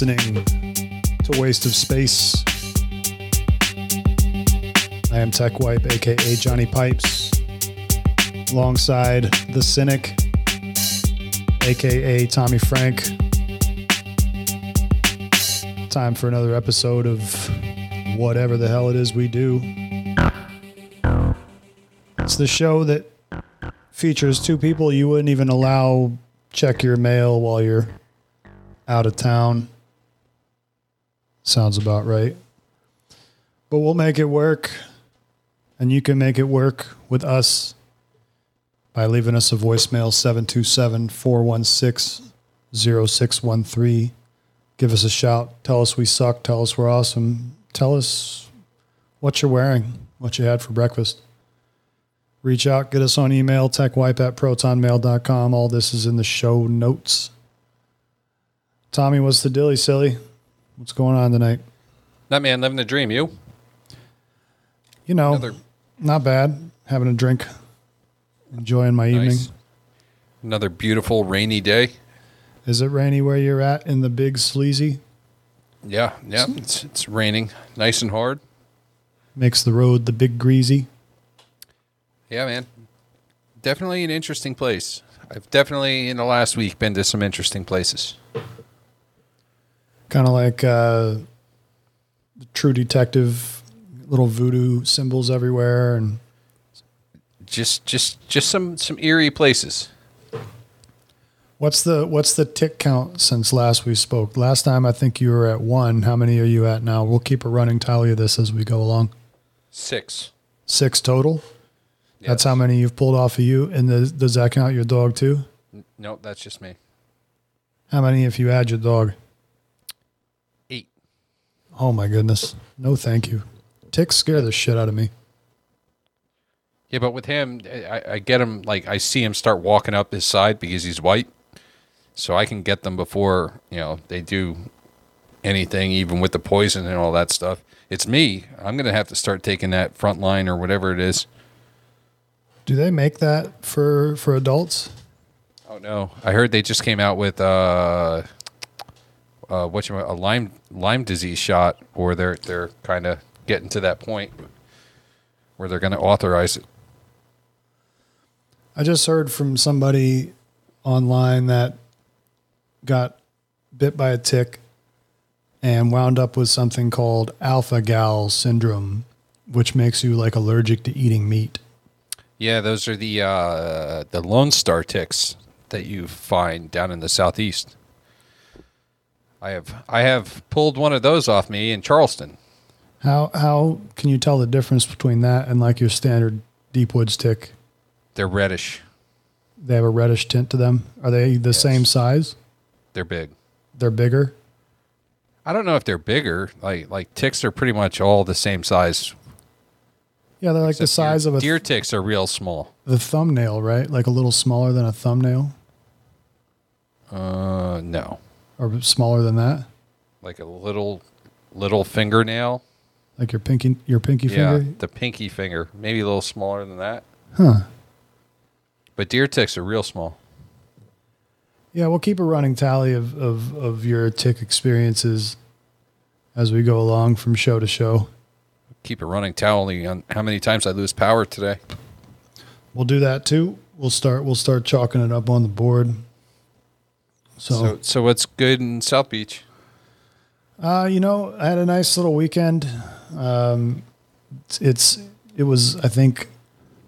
listening to Waste of Space. I am Tech Wipe, aka Johnny Pipes, alongside The Cynic, aka Tommy Frank. Time for another episode of whatever the hell it is we do. It's the show that features two people you wouldn't even allow check your mail while you're out of town. Sounds about right. But we'll make it work. And you can make it work with us by leaving us a voicemail 727 416 0613. Give us a shout. Tell us we suck. Tell us we're awesome. Tell us what you're wearing, what you had for breakfast. Reach out, get us on email, techwipe at protonmail.com. All this is in the show notes. Tommy, what's the dilly, silly? What's going on tonight? That man living the dream. You? You know, Another not bad. Having a drink, enjoying my evening. nice. Another beautiful rainy day. Is it rainy where you're at in the big sleazy? Yeah, yeah. It's it's raining, nice and hard. Makes the road the big greasy. Yeah, man. Definitely an interesting place. I've definitely in the last week been to some interesting places. Kind of like uh, the True Detective, little voodoo symbols everywhere. And Just just just some some eerie places. what's the what's the tick count since last we spoke? Last time I think you were at one. How many are you at now? We'll keep a running tally of this as we go along. Six. Six total. That's how many you've pulled off of you. And the, does that count your dog too? No, that's just me. How many if you add your dog? Oh my goodness. No, thank you. Ticks scare the shit out of me. Yeah, but with him, I, I get him like I see him start walking up his side because he's white, so I can get them before you know they do anything, even with the poison and all that stuff. It's me. I'm gonna have to start taking that Frontline or whatever it is. Do they make that for for adults? Oh no! I heard they just came out with uh, uh, what you a Lyme Lyme disease shot, or they're they're kind of getting to that point where they're going to authorize it. I just heard from somebody online that got bit by a tick and wound up with something called alpha gal syndrome, which makes you like allergic to eating meat. Yeah, those are the uh, the Lone Star ticks that you find down in the southeast. I have I have pulled one of those off me in Charleston. How how can you tell the difference between that and like your standard deep woods tick? They're reddish. They have a reddish tint to them. Are they the same size? They're big. They're bigger. I don't know if they're bigger. Like like ticks are pretty much all the same size. Yeah, they're like the size deer, of a deer ticks are real small. the thumbnail, right? Like a little smaller than a thumbnail, Uh, no, or smaller than that, like a little little fingernail. like your pinky your pinky Yeah, finger. the pinky finger, maybe a little smaller than that. Huh. But deer ticks are real small. Yeah, we'll keep a running tally of, of, of your tick experiences as we go along from show to show. Keep a running tally on how many times I lose power today. We'll do that too. We'll start we'll start chalking it up on the board. So, So, so what's good in South Beach? uh, you know, I had a nice little weekend. Um, it's, it's it was I think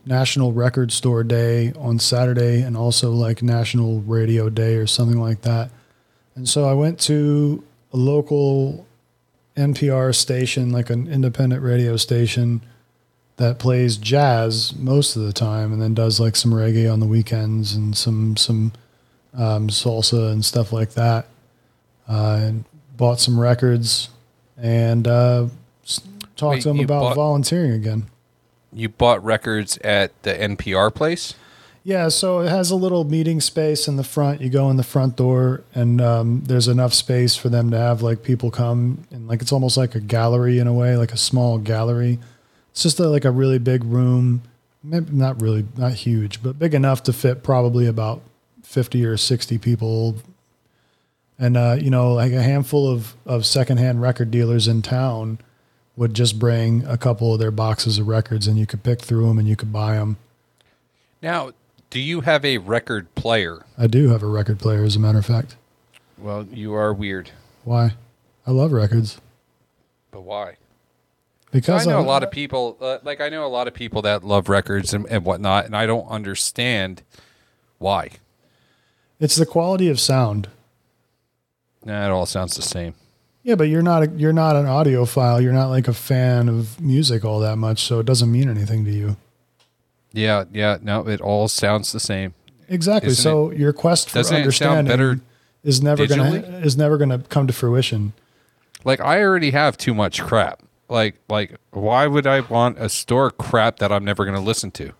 National Record Store Day on Saturday and also like National Radio Day or something like that. And so I went to a local NPR station, like an independent radio station that plays jazz most of the time and then does like some reggae on the weekends and some some um, salsa and stuff like that. Uh, and bought some records and uh, talked Wait, to them you about bought- volunteering again. You bought records at the NPR place? Yeah, so it has a little meeting space in the front. You go in the front door, and um, there's enough space for them to have like people come, and like it's almost like a gallery in a way, like a small gallery. It's just a, like a really big room, maybe not really not huge, but big enough to fit probably about fifty or sixty people. And uh, you know, like a handful of of secondhand record dealers in town would just bring a couple of their boxes of records, and you could pick through them and you could buy them. Now, do you have a record player? I do have a record player, as a matter of fact. Well, you are weird. Why? I love records But why? because I know I- a lot of people, uh, like I know a lot of people that love records and, and whatnot, and I don't understand why. It's the quality of sound. Nah, it all sounds the same. Yeah, but you're not a, you're not an audiophile. You're not like a fan of music all that much, so it doesn't mean anything to you. Yeah, yeah, no, it all sounds the same. Exactly. Isn't so your quest for it understanding better is never gonna is never gonna come to fruition. Like I already have too much crap. Like, like, why would I want a store crap that I'm never going to listen to?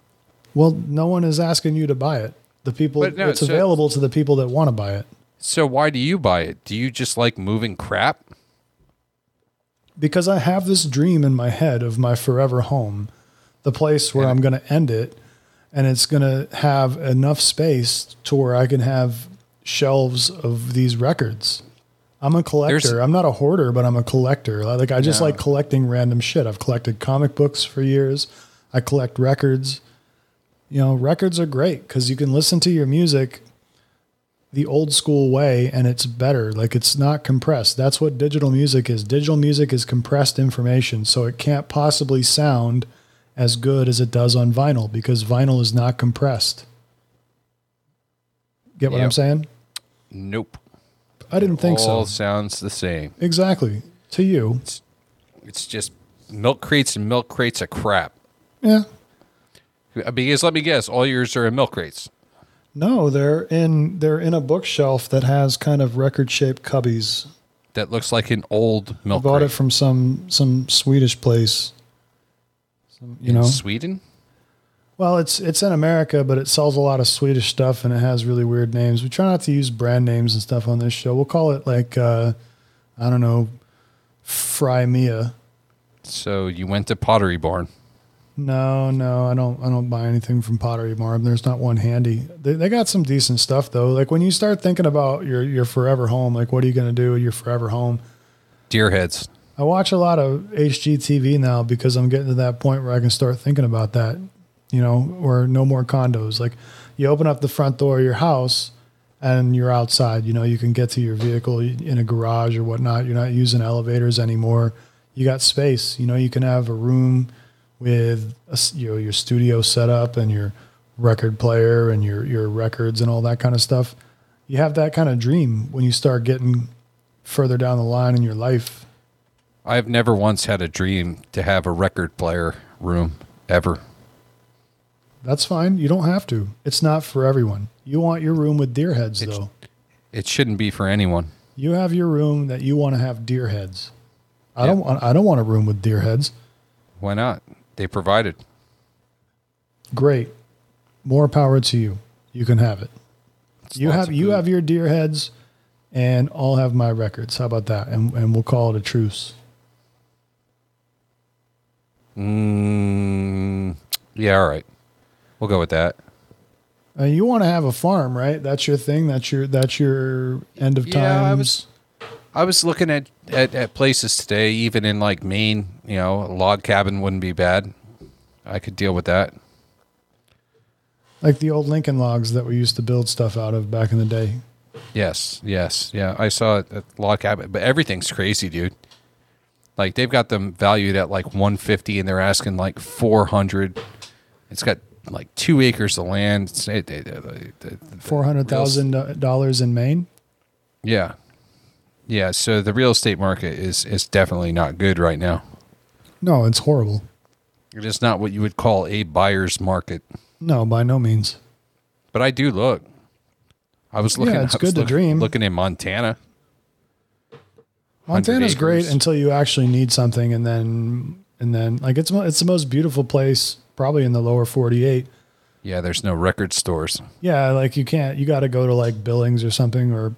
Well, no one is asking you to buy it. The people no, it's so- available to the people that want to buy it So why do you buy it? Do you just like moving crap? because I have this dream in my head of my forever home, the place where Yeah. I'm going to end it, and it's going to have enough space to where I can have shelves of these records. I'm a collector. There's- I'm not a hoarder, but I'm a collector. Like I just like collecting random shit. I've collected comic books for years. I collect records. You know, records are great because you can listen to your music the old school way and it's better. Like it's not compressed. That's what digital music is. Digital music is compressed information, so it can't possibly sound as good as it does on vinyl because vinyl is not compressed. Get what I'm saying? Nope. I didn't think all so. All sounds the same. Exactly. To you. It's just milk crates and milk crates of crap. Yeah. Because let me guess, all yours are in milk crates. No, they're in they're in a bookshelf that has kind of record shaped cubbies. That looks like an old milk. I bought crate. it from some some Swedish place. Some, you in know, Sweden. Well, it's it's in America, but it sells a lot of Swedish stuff and it has really weird names. We try not to use brand names and stuff on this show. We'll call it like uh, I don't know, Fry Mia. So you went to Pottery Barn. No, no, I don't. I don't buy anything from Pottery Barn. There's not one handy. They, they got some decent stuff though. Like when you start thinking about your your forever home, like what are you going to do with your forever home? Deer heads. I watch a lot of HGTV now because I'm getting to that point where I can start thinking about that, you know, or no more condos. Like you open up the front door of your house and you're outside, you know, you can get to your vehicle in a garage or whatnot. You're not using elevators anymore. You got space, you know, you can have a room with a, you know, your studio setup and your record player and your, your records and all that kind of stuff. You have that kind of dream when you start getting further down the line in your life. I've never once had a dream to have a record player room ever. That's fine. You don't have to. It's not for everyone. You want your room with deer heads, It's- though. It shouldn't be for anyone. You have your room that you want to have deer heads. I don't want. I don't want a room with deer heads. Why not? They provided. Great. More power to you. You can have it. It's You have you have your deer heads, and I'll have my records. How about that? And and we'll call it a truce. Mm, yeah, all right. We'll go with that. Uh, you want to have a farm, right? That's your thing. That's your that's your end of times. Yeah, I was- I was looking at, at, at places today, even in like Maine, you know, a log cabin wouldn't be bad. I could deal with that. like the old Lincoln logs that we used to build stuff out of back in the day. Yes, yes, yeah. I saw it at log cabin, but everything's crazy, dude. Like they've got them valued at like 150 and they're asking like 400. It's got like two acres of land. Four hundred thousand dollars in Maine. Yeah. Yeah, so the real estate market is is definitely not good right now. No, it's horrible. It is not what you would call a buyer's market. No, by no means. But I do look. I was looking. Yeah, it's good to look- dream. Looking in Montana. 100 Montana's great until you actually need something, and then and then like it's it's the most beautiful place probably in the lower forty eight. Yeah, there's no record stores. Yeah, like you can't. You got to go to like Billings or something, or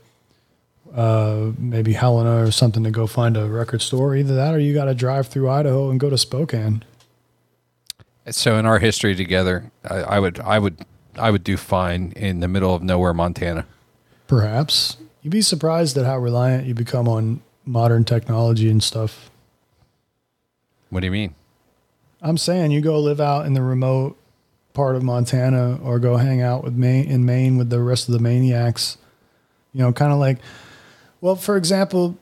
uh, maybe Helena or something to go find a record store. Either that, or you got to drive through Idaho and go to Spokane. So in our history together, I, I would I would I would do fine in the middle of nowhere, Montana. Perhaps You'd be surprised at how reliant you become on modern technology and stuff. What do you mean? I'm saying you go live out in the remote part of Montana or go hang out with Maine in Maine with the rest of the maniacs. You know, kind of like, well, for example,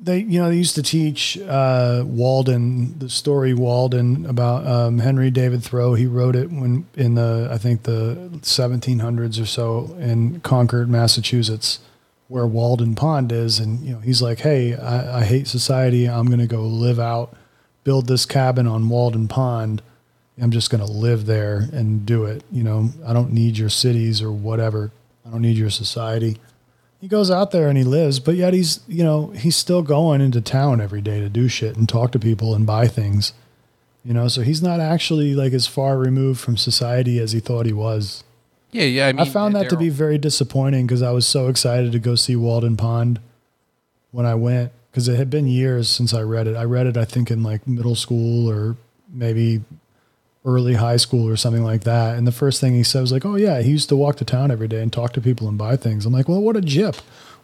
they you know they used to teach uh, Walden the story Walden about um, Henry David Thoreau. He wrote it when in the I think the 1700s or so in Concord, Massachusetts, where Walden Pond is, and you know he's like, hey, I, I hate society. I'm gonna go live out, build this cabin on Walden Pond. I'm just gonna live there and do it. You know, I don't need your cities or whatever. I don't need your society he goes out there and he lives, but yet he's, you know, he's still going into town every day to do shit and talk to people and buy things. You know, so he's not actually like as far removed from society as he thought he was. Yeah, yeah. I, mean, I found that to be very disappointing because I was so excited to go see Walden Pond when I went because it had been years since I read it. I read it, I think, in like middle school or maybe early high school or something like that. And the first thing he said was like, "Oh yeah, he used to walk to town every day and talk to people and buy things." I'm like, "Well, what a jip!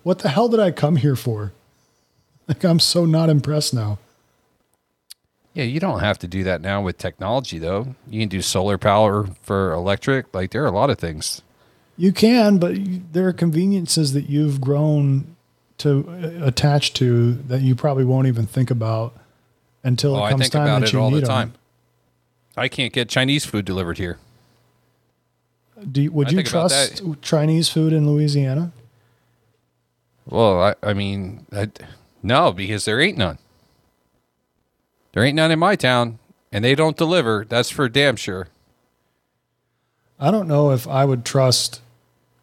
What the hell did I come here for?" Like, I'm so not impressed now. Yeah, you don't have to do that now with technology, though. You can do solar power for electric. Like there are a lot of things. You can, but you, there are conveniences that you've grown to uh, attach to that you probably won't even think about until Oh, it I comes think time about that it you all need the time. I can't get Chinese food delivered here. Do you, would I you trust Chinese food in Louisiana? Well, I, I mean, I, no, because there ain't none. There ain't none in my town, and they don't deliver. That's for damn sure. I don't know if I would trust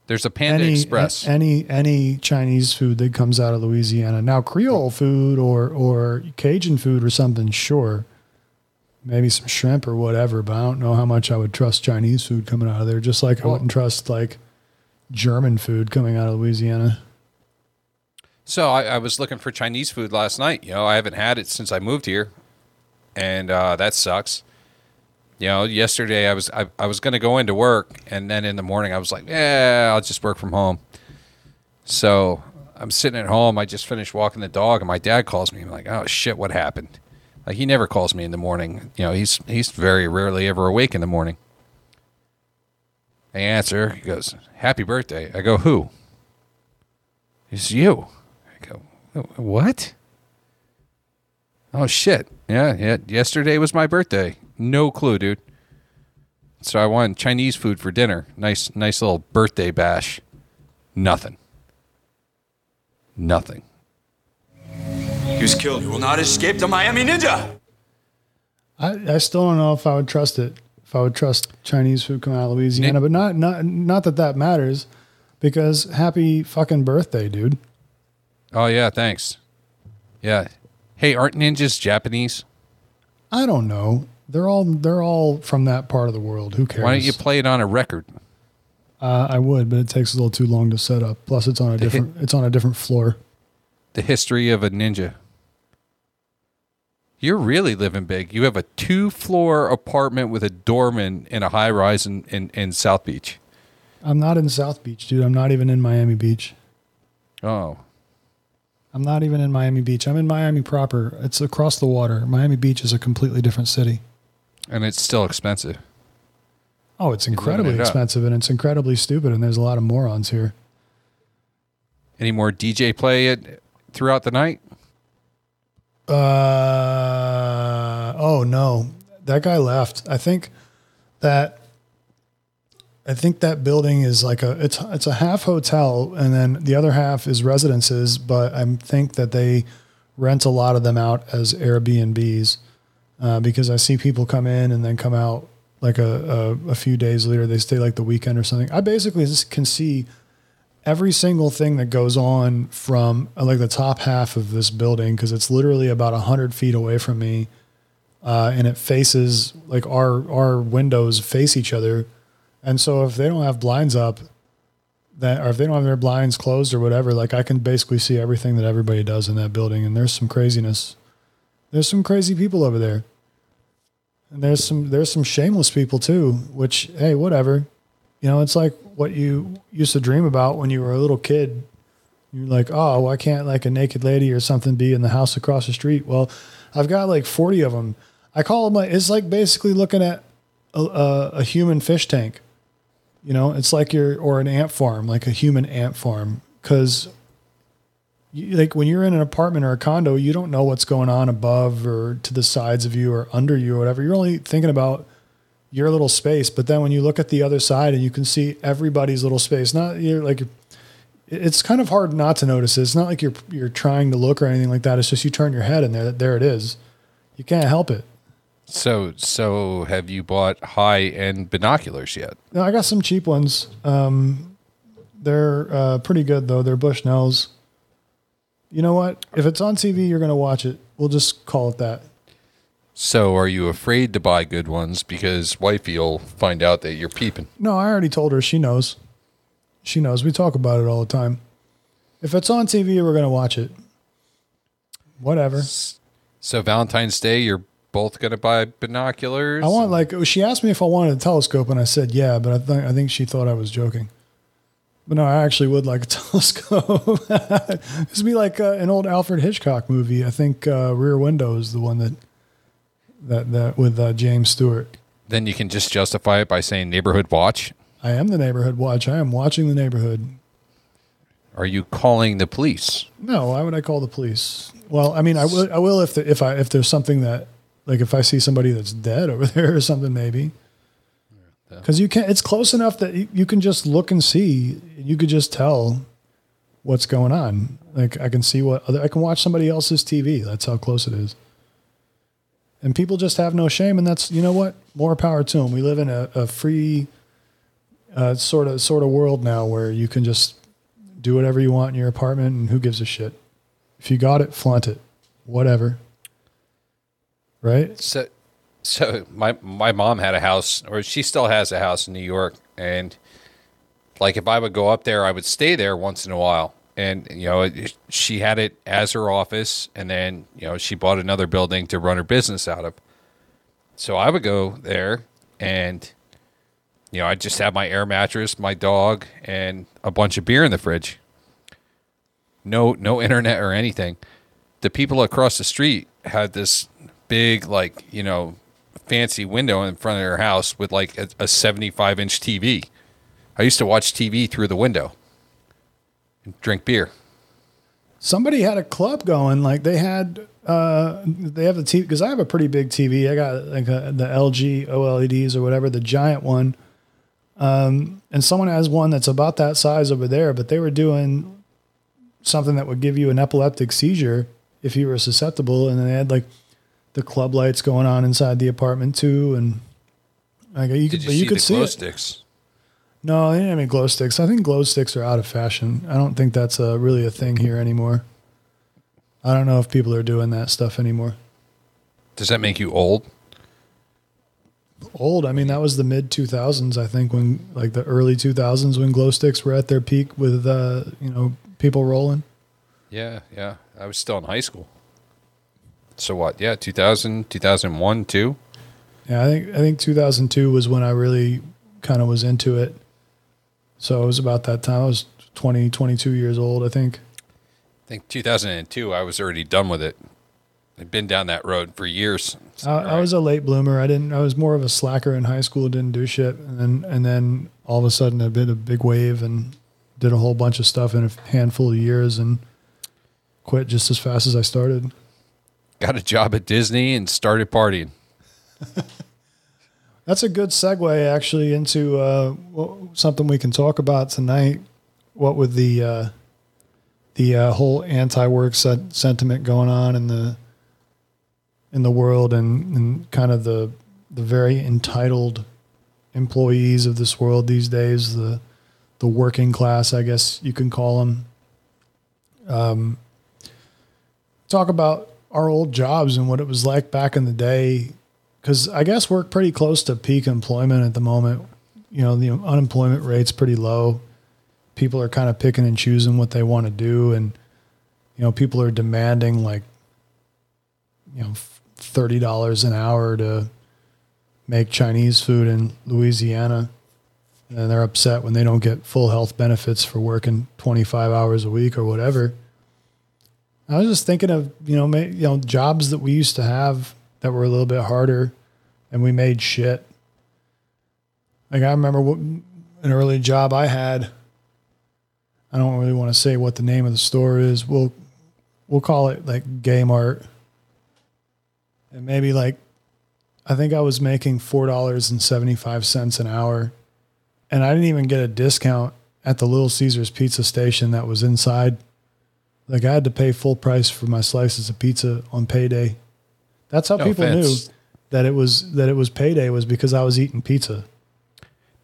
There's a Panda any Express. any any Chinese food that comes out of Louisiana. Now Creole food or or Cajun food or something, sure. Maybe some shrimp or whatever, but I don't know how much I would trust Chinese food coming out of there. Just like I wouldn't trust like German food coming out of Louisiana. So I, I was looking for Chinese food last night. You know, I haven't had it since I moved here, and uh, that sucks. You know, yesterday I was I, I was going to go into work, and then in the morning I was like, yeah, I'll just work from home. So I'm sitting at home. I just finished walking the dog, and my dad calls me. I'm like, oh shit, what happened? Like he never calls me in the morning. You know, he's he's very rarely ever awake in the morning. I answer. He goes, "Happy birthday." I go, "Who?" It's you. I go, what? Oh shit! Yeah, yeah. Yesterday was my birthday. No clue, dude. So I wanted Chinese food for dinner. Nice, nice little birthday bash. Nothing. Nothing. He killed. You will not escape the Miami Ninja. I, I still don't know if I would trust it. If I would trust Chinese food coming out of Louisiana, Nick- but not not not that that matters, because happy fucking birthday, dude. Oh yeah, thanks. Yeah. Hey, aren't ninjas Japanese? I don't know. They're all they're all from that part of the world. Who cares? Why don't you play it on a record? Uh, I would, but it takes a little too long to set up. Plus, it's on a hit- different it's on a different floor. The history of a ninja. You're really living big. You have a two floor apartment with a doorman in a high rise in, in, in South Beach. I'm not in South Beach, dude. I'm not even in Miami Beach. Oh. I'm not even in Miami Beach. I'm in Miami proper. It's across the water. Miami Beach is a completely different city. And it's still expensive. Oh, it's incredibly it expensive and it's incredibly stupid. And there's a lot of morons here. Any more DJ play it throughout the night? Uh oh no, that guy left. I think that I think that building is like a it's it's a half hotel and then the other half is residences. But I think that they rent a lot of them out as Airbnbs uh, because I see people come in and then come out like a, a a few days later. They stay like the weekend or something. I basically just can see every single thing that goes on from like the top half of this building because it's literally about 100 feet away from me uh, and it faces like our our windows face each other. And so if they don't have blinds up that or if they don't have their blinds closed or whatever like i can basically see everything that everybody does in that building and there's some craziness. There's some crazy people over there. And there's some there's some shameless people too which hey whatever you know, it's like what you used to dream about when you were a little kid You're like, oh, why can't like a naked lady or something be in the house across the street? Well, I've got like 40 of them. I call them like, it's like basically looking at a, a, a human fish tank. You know, it's like you're, or an ant farm, like a human ant farm. Cause like when you're in an apartment or a condo, you don't know what's going on above or to the sides of you or under you or whatever. You're only thinking about your little space. But then when you look at the other side and you can see everybody's little space, not you're like, it's kind of hard not to notice it. It's not like you're you're trying to look or anything like that. It's just you turn your head and there there it is. You can't help it. So, so have you bought high end binoculars yet? No, I got some cheap ones. Um, they're uh, pretty good though. They're Bushnells. You know what? If it's on TV, you're going to watch it. We'll just call it that. So, are you afraid to buy good ones because wifey will find out that you're peeping? No, I already told her. She knows. She knows. We talk about it all the time. If it's on TV, we're going to watch it. Whatever. So, Valentine's Day, you're both going to buy binoculars? I want like she asked me if I wanted a telescope, and I said yeah, but I think I think she thought I was joking. But no, I actually would like a telescope. this would be like uh, an old Alfred Hitchcock movie. I think uh, Rear Window is the one that that that with uh, James Stewart. Then you can just justify it by saying neighborhood watch. I am the neighborhood watch. I am watching the neighborhood. Are you calling the police? No, why would I call the police? Well, I mean, I will. I will if the, if I if there's something that like if I see somebody that's dead over there or something, maybe. Because you can, it's close enough that you, you can just look and see. You could just tell what's going on. Like I can see what other. I can watch somebody else's TV. That's how close it is. And people just have no shame, and that's you know what. More power to them. We live in a, a free, uh, sort of sort of world now where you can just do whatever you want in your apartment, and who gives a shit. If you got it, flaunt it. Whatever. Right? So, so my my mom had a house, or she still has a house in New York, and like if I would go up there, I would stay there once in a while. And you know, she had it as her office, and then you know she bought another building to run her business out of. So I would go there, and you know, I just have my air mattress, my dog, and a bunch of beer in the fridge. No, no internet or anything. The people across the street had this big, like you know, fancy window in front of their house with like a, a 75 inch TV. I used to watch TV through the window drink beer. somebody had a club going like they had uh they have the TV because I have a pretty big TV. I got like a, the LG OLEDs or whatever, the giant one. Um, and someone has one that's about that size over there, but they were doing something that would give you an epileptic seizure if you were susceptible. And then they had like the club lights going on inside the apartment too, and like you could, Did you but see you could the see glow it. sticks? No, they didn't have any glow sticks. I think glow sticks are out of fashion. I don't think that's uh, really a thing here anymore. I don't know if people are doing that stuff anymore. Does that make you old? Old, I mean, that was the mid 2000s, I think, when like the early 2000s when glow sticks were at their peak with, uh, you know, people rolling. Yeah, yeah. I was still in high school. So what? Yeah, 2000, 2001, too. Yeah, I think I think 2002 was when I really kind of was into it. So it was about that time. I was 20, 22 years old, I think. I think 2002, I was already done with it. I'd been down that road for years. I, I was a late bloomer. I didn't. I was more of a slacker in high school. Didn't do shit, and then and then all of a sudden I did a big wave and did a whole bunch of stuff in a handful of years and quit just as fast as I started. got a job at Disney and started partying. That's a good segue actually into uh, something we can talk about tonight. What with the uh, the uh, whole anti-work sentiment going on in the in the world, and, and kind of the the very entitled employees of this world these days, the the working class, I guess you can call them. Um, talk about our old jobs and what it was like back in the day because I guess we're pretty close to peak employment at the moment. You know, the unemployment rate's pretty low. People are kind of picking and choosing what they want to do, and you know, people are demanding like, you know, thirty dollars an hour to make Chinese food in Louisiana. and they're upset when they don't get full health benefits for working 25 hours a week or whatever. I was just thinking of you know you know jobs that we used to have that were a little bit harder, and we made shit. Like I remember what, an early job I had. I don't really want to say what the name of the store is. We'll we'll call it like game art. And maybe like I think I was making four dollars and seventy five cents an hour. And I didn't even get a discount at the Little Caesars pizza station that was inside. Like I had to pay full price for my slices of pizza on payday. That's how No people offense. knew that it was that it was payday was because I was eating pizza.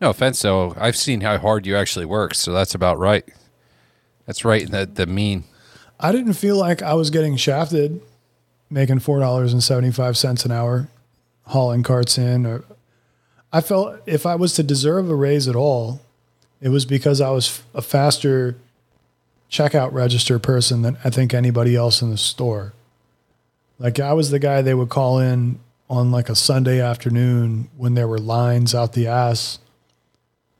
No offense, though. I've seen how hard you actually work, so that's about right. That's right in the, the mean. I didn't feel like I was getting shafted making four dollars and seventy five cents an hour hauling carts in or I felt if I was to deserve a raise at all, it was because I was a faster checkout register person than I think anybody else in the store. Like I was the guy they would call in on like a Sunday afternoon when there were lines out the ass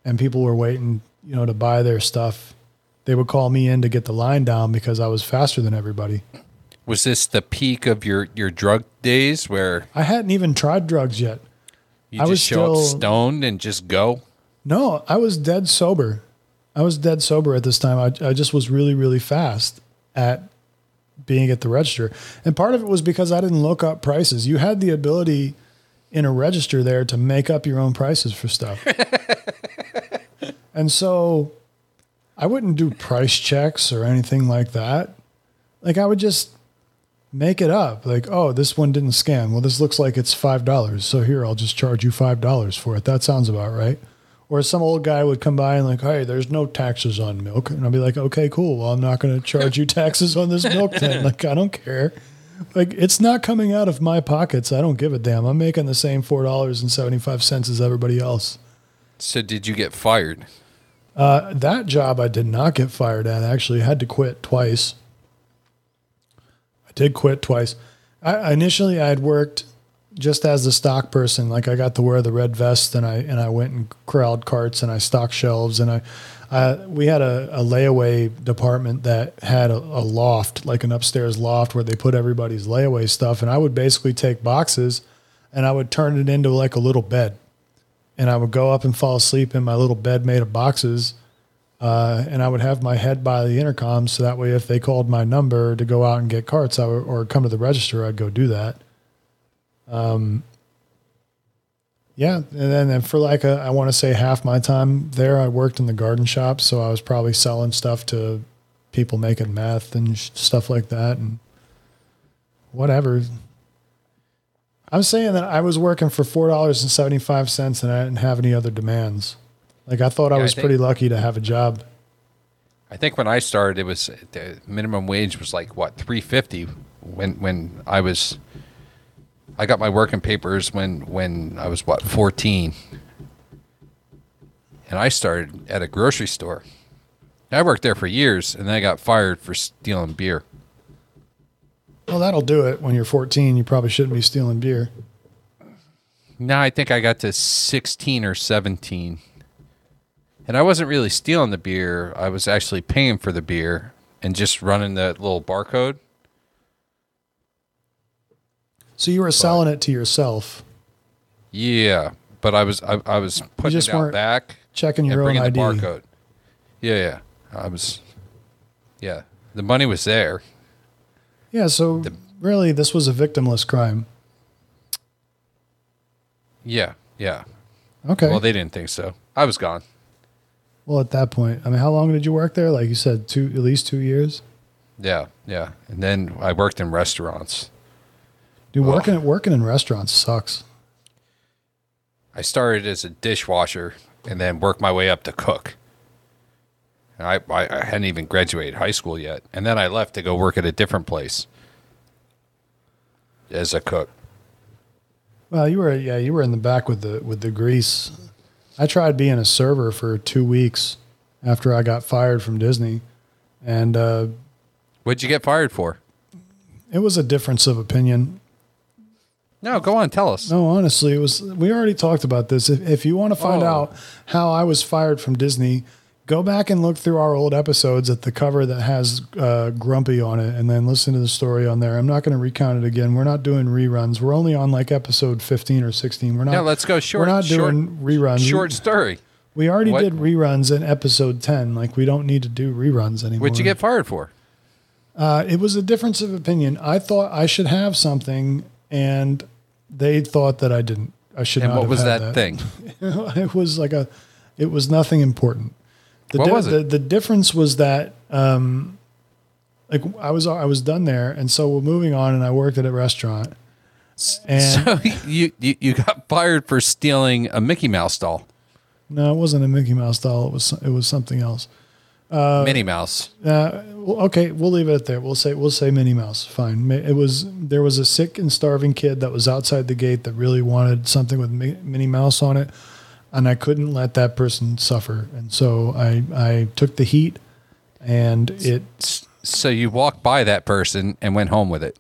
and people were waiting, you know, to buy their stuff. They would call me in to get the line down because I was faster than everybody. Was this the peak of your, your drug days where I hadn't even tried drugs yet. you I just was show up stoned and just go? No, I was dead sober. I was dead sober at this time. I, I just was really, really fast at being at the register. And part of it was because I didn't look up prices. You had the ability in a register there to make up your own prices for stuff. and so I wouldn't do price checks or anything like that. Like I would just make it up. Like, oh, this one didn't scan. Well, this looks like it's five dollars. So here, I'll just charge you five dollars for it. That sounds about right. Or some old guy would come by and like, hey, there's no taxes on milk, and I'd be like, okay, cool. Well, I'm not going to charge you taxes on this milk then. Like, I don't care. Like, it's not coming out of my pockets. I don't give a damn. I'm making the same four dollars and seventy five cents as everybody else. So did you get fired? Uh, that job I did not get fired at. Actually, I had to quit twice. I did quit twice. I initially I had worked just as the stock person. Like I got to wear the red vest, and I and I went and corralled carts, and I stocked shelves, and I. I we had a, a layaway department that had a, a loft, like an upstairs loft, where they put everybody's layaway stuff, and I would basically take boxes, and I would turn it into like a little bed and I would go up and fall asleep in my little bed made of boxes. Uh, and I would have my head by the intercom, so that way, if they called my number to go out and get carts, or come to the register, I'd go do that. Um, yeah, and then and for like a, I want to say half my time there, I worked in the garden shop, so I was probably selling stuff to people making meth and sh- stuff like that, and whatever. I'm saying that I was working for four dollars and seventy five cents, and I didn't have any other demands. Like I thought I Yeah, I was think- pretty lucky to have a job. I think when I started, it was the minimum wage was like what three fifty. When when I was, I got my working papers when when I was what fourteen, and I started at a grocery store. I worked there for years, and then I got fired for stealing beer. Well, that'll do it. When you're 14, you probably shouldn't be stealing beer. No, I think I got to 16 or 17. And I wasn't really stealing the beer. I was actually paying for the beer and just running that little barcode. So you were selling it to yourself, Yeah, but I was I, I was putting just it out weren't back checking and your own bringing ID. the barcode. Yeah, yeah. I was Yeah, the money was there. Yeah. So really, this was a victimless crime. Yeah, yeah. Okay. Well, Well, they didn't think so. I was gone. Well at that point, I mean, how long did you work there? Like you said, two at least two years. Yeah, yeah. And then I worked in restaurants. Dude, Ugh. working working in restaurants sucks. I started as a dishwasher and then worked my way up to cook. And I, I, I hadn't even graduated high school yet. And then I left to go work at a different place as a cook. Well, you were yeah, you were in the back with the with the grease. I tried being a server for two weeks after I got fired from Disney, and uh, What'd you get fired for? it was a difference of opinion. No, go on, tell us. No, honestly, it was. We already talked about this. If, if you want to find Oh. out how I was fired from Disney, go back and look through our old episodes at the cover that has uh, Grumpy on it, and then listen to the story on there. I'm not going to recount it again. We're not doing reruns. We're only on like episode 15 or 16. We're not. Yeah, let's go short. We're not short, doing reruns. Short story. We already What- did reruns in episode 10. Like we don't need to do reruns anymore. What'd you get fired for? Uh, it was a difference of opinion. I thought I should have something, and they thought that I didn't. I should And what have was had that, thing? it was like a, it was nothing important. The What was it? The, the difference was that, um, like I was I was done there, and so we're moving on, and I worked at a restaurant, and So you, you you got fired for stealing a Mickey Mouse doll, no, it wasn't a Mickey Mouse doll. It was it was something else. Minnie Mouse. Uh, okay, we'll leave it at there. We'll say we'll say Minnie Mouse. Fine. It was there was a sick and starving kid that was outside the gate that really wanted something with Mi- Minnie Mouse on it, and I couldn't let that person suffer. And so I I took the heat, and it. So you walked by that person and went home with it.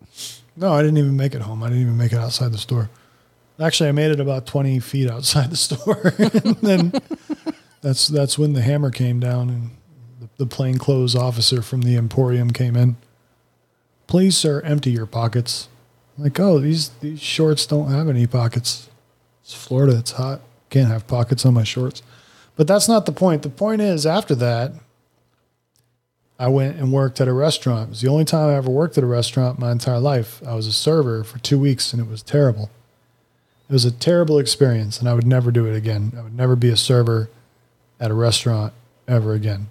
No, I didn't even make it home. I didn't even make it outside the store. Actually, I made it about twenty feet outside the store, and then that's that's when the hammer came down and the, the plainclothes officer from the Emporium came in. Please, sir, empty your pockets. I'm like, oh, these these shorts don't have any pockets. It's Florida. It's hot. Can't have pockets on my shorts. But that's not the point. The point is, after that, I went and worked at a restaurant. It was the only time I ever worked at a restaurant my entire life. I was a server for two weeks and it was terrible. It was a terrible experience and I would never do it again. I would never be a server at a restaurant ever again.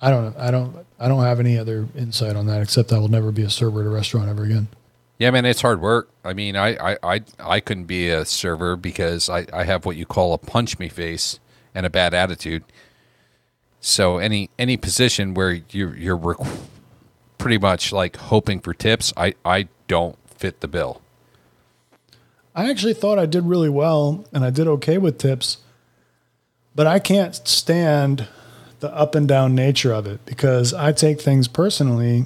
I don't I don't I don't have any other insight on that except I will never be a server at a restaurant ever again. Yeah, man, it's hard work. I mean, I I I, I couldn't be a server because I, I have what you call a punch me face and a bad attitude. So any any position where you're you're pretty much like hoping for tips, I I don't fit the bill. I actually thought I did really well and I did okay with tips, but I can't stand the up and down nature of it because I take things personally.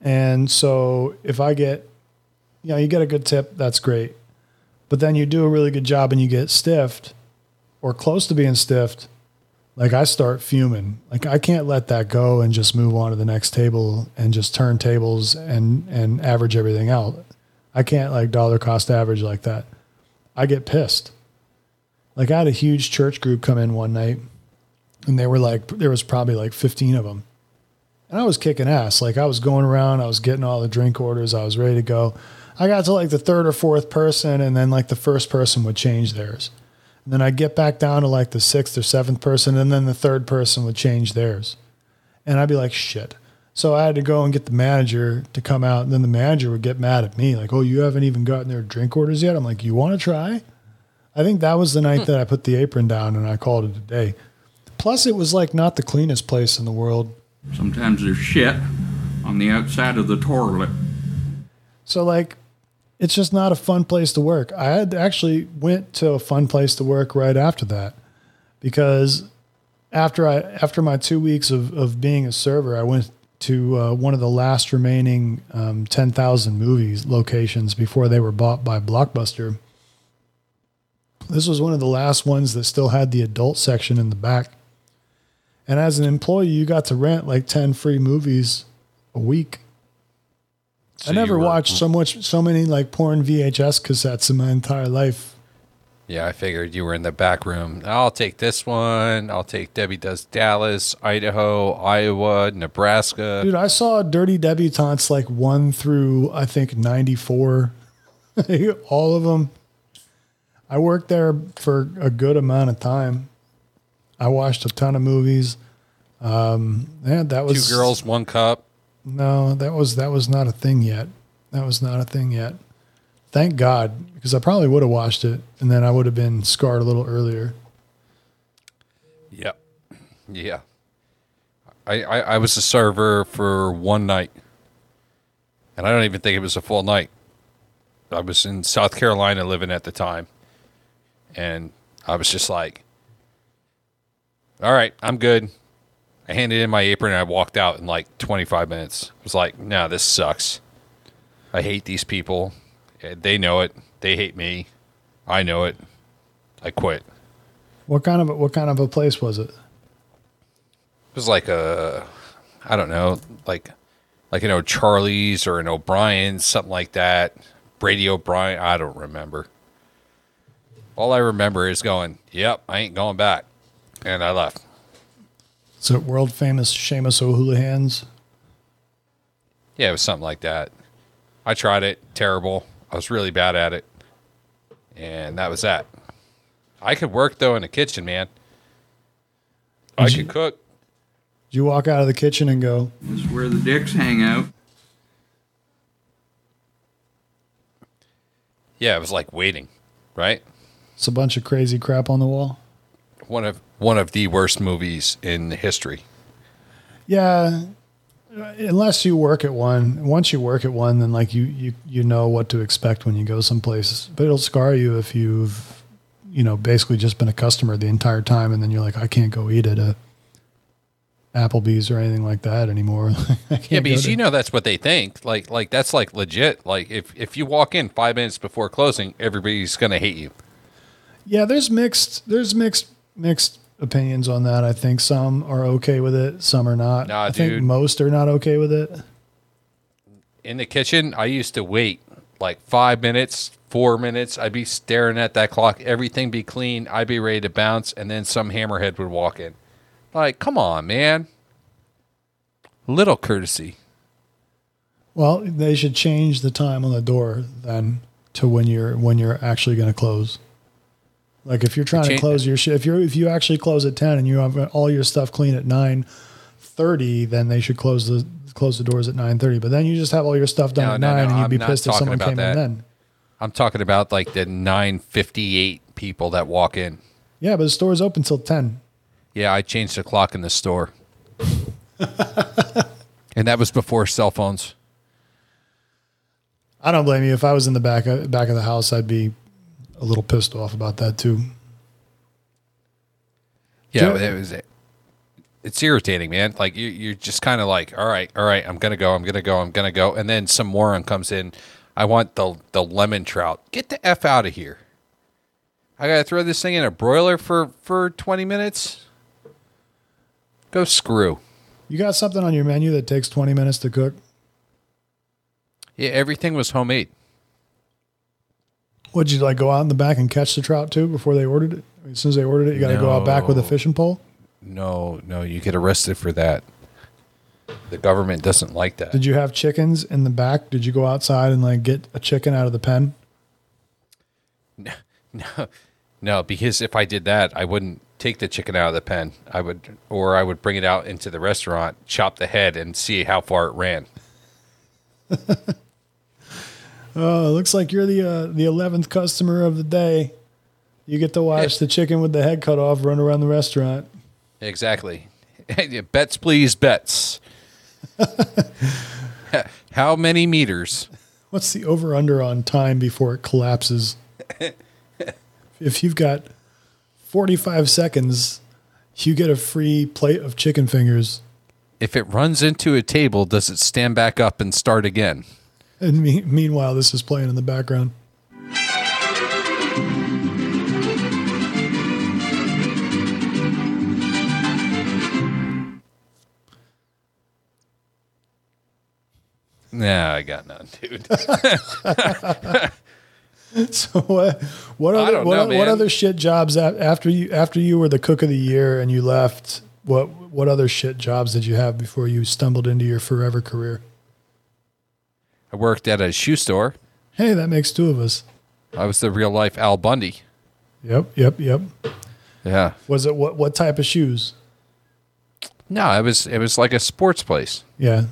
And so if I get, you know, you get a good tip, that's great. But then you do a really good job and you get stiffed or close to being stiffed. Like I start fuming. Like I can't let that go and just move on to the next table and just turn tables and, and average everything out. I can't like dollar cost average like that. I get pissed. Like I had a huge church group come in one night and they were like, there was probably like 15 of them. And I was kicking ass. Like I was going around, I was getting all the drink orders, I was ready to go. I got to like the third or fourth person, and then like the first person would change theirs. And then I'd get back down to like the sixth or seventh person, and then the third person would change theirs. And I'd be like, shit. So I had to go and get the manager to come out, and then the manager would get mad at me, like, oh, you haven't even gotten their drink orders yet? I'm like, you want to try? I think that was the night hmm. that I put the apron down and I called it a day. Plus, it was like not the cleanest place in the world. Sometimes there's shit on the outside of the toilet. So like it's just not a fun place to work. I had actually went to a fun place to work right after that because after I after my two weeks of, of being a server, I went to uh, one of the last remaining um, ten thousand movies locations before they were bought by Blockbuster. This was one of the last ones that still had the adult section in the back. And as an employee, you got to rent like ten free movies a week. So I never were- watched so much, so many like porn VHS cassettes in my entire life. Yeah, I figured you were in the back room. I'll take this one. I'll take Debbie Does Dallas, Idaho, Iowa, Nebraska. Dude, I saw Dirty Debutantes like one through I think ninety four, all of them. I worked there for a good amount of time. I watched a ton of movies. Um, yeah, that was Two girls, one cup. No, that was that was not a thing yet. That was not a thing yet. Thank God, because I probably would have watched it, and then I would have been scarred a little earlier. Yep. Yeah. I, I, I was a server for one night. And I don't even think it was a full night. I was in South Carolina living at the time. And I was just like, all right, I'm good. I handed in my apron and I walked out in like 25 minutes. I was like, no, this sucks. I hate these people. Eh, They know it. They hate me. I know it. I quit. What kind of a, what kind of a place was it? It was like a, I don't know, like, like an O'Charlie's or an O'Brien's, something like that. Brady O'Brien. I don't remember. All I remember is going, "Yep, I ain't going back," and I left. Is it world famous Seamus O'Houlihan's? Yeah, it was something like that. I tried it. Terrible. I was really bad at it. And that was that. I could work though in the kitchen, man. I Did you- could cook. Did you walk out of the kitchen and go, This is where the dicks hang out. Yeah, it was like waiting, right? it's a bunch of crazy crap on the wall? One of one of the worst movies in history. Yeah, unless you work at one. Once you work at one, then like you you you know what to expect when you go someplace. But it'll scar you if you've you know basically just been a customer the entire time, and then you're like, I can't go eat at a Applebee's or anything like that anymore. Yeah, because to- you know that's what they think. Like like that's like legit. Like if if you walk in five minutes before closing, everybody's gonna hate you. Yeah, there's mixed there's mixed mixed opinions on that. I think some are okay with it, some are not. Nah, I think most are not okay with it. in the kitchen, I used to wait like five minutes, four minutes. I'd be staring at that clock. Everything be clean. I'd be ready to bounce, and then some hammerhead would walk in. Like, come on, man. Little courtesy. Well, they should change the time on the door then to when you're when you're actually going to close. Like if you're trying to close your shit, if you're if you actually close at ten and you have all your stuff clean at nine thirty, then they should close the close the doors at nine thirty. But then you just have all your stuff done No, at no, nine, no, and you'd I'm be pissed if someone came that. in then. I'm talking about like the 958 people that walk in. Yeah, but the store's open till ten. Yeah, I changed the clock in the store. and that was before cell phones. I don't blame you. If I was in the back of, back of the house, I'd be a little pissed off about that too. Yeah, Yeah. it was. It's irritating, man. Like you, you're just kind of like, all right, all right, I'm gonna go, I'm gonna go, I'm gonna go, and then some moron comes in. I want the the lemon trout. Get the f out of here. I gotta throw this thing in a broiler for for 20 minutes. Go screw. You got something on your menu that takes twenty minutes to cook? Yeah, everything was homemade. Would you like go out in the back and catch the trout too before they ordered it? As soon as they ordered it, you got to go out back with a No. fishing pole. No, no, you get arrested for that. The government doesn't like that. Did you have chickens in the back? Did you go outside and like get a chicken out of the pen? No, no, because if I did that, I wouldn't take the chicken out of the pen. I would, or I would bring it out into the restaurant, chop the head, and see how far it ran. Oh, it looks like you're the uh, the eleventh customer of the day. You get to watch the chicken with the head cut off run around the restaurant. Exactly. bets, please, bets. how many meters? What's the over under on time before it collapses? if you've got 45 seconds, you get a free plate of chicken fingers. If it runs into a table, does it stand back up and start again? And me- meanwhile, this is playing in the background. Nah, I got none, dude. So what? What I other don't what, know, what man. other shit jobs a- after you after you were the cook of the year and you left? What what other shit jobs did you have before you stumbled into your forever career? I worked at a shoe store. Hey, that makes two of us. I was the real life Al Bundy. Yep, yep, yep. Yeah. Was it what what type of shoes? No, it was it was like a sports place. Yeah,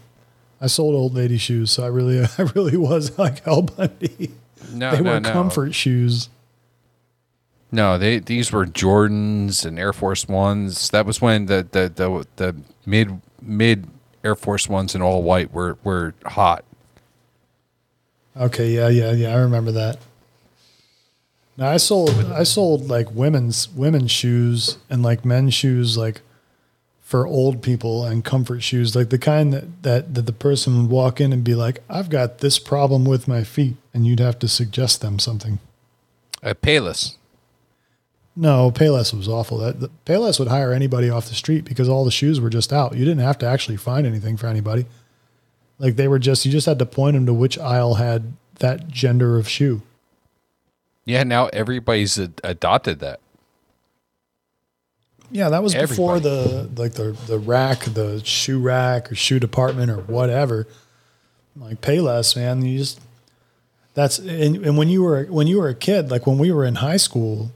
I sold old lady shoes, so I really I really was like Al Bundy. No, they no, were no. comfort shoes. No, they these were Jordans and Air Force Ones. That was when the the the, the mid mid Air Force Ones in all white were were hot. Okay, yeah, yeah, yeah. I remember that. Now I sold I sold like women's women's shoes and like men's shoes like for old people and comfort shoes, like the kind that, that, that the person would walk in and be like, I've got this problem with my feet. And you'd have to suggest them something. Uh, Payless. No, Payless was awful. That the, Payless would hire anybody off the street because all the shoes were just out. You didn't have to actually find anything for anybody. Like they were just, you just had to point them to which aisle had that gender of shoe. Yeah, now everybody's ad- adopted that. Yeah, that was before the like the the rack, the shoe rack or shoe department or whatever. Like Payless, man, you just that's and, and when you were when you were a kid, like when we were in high school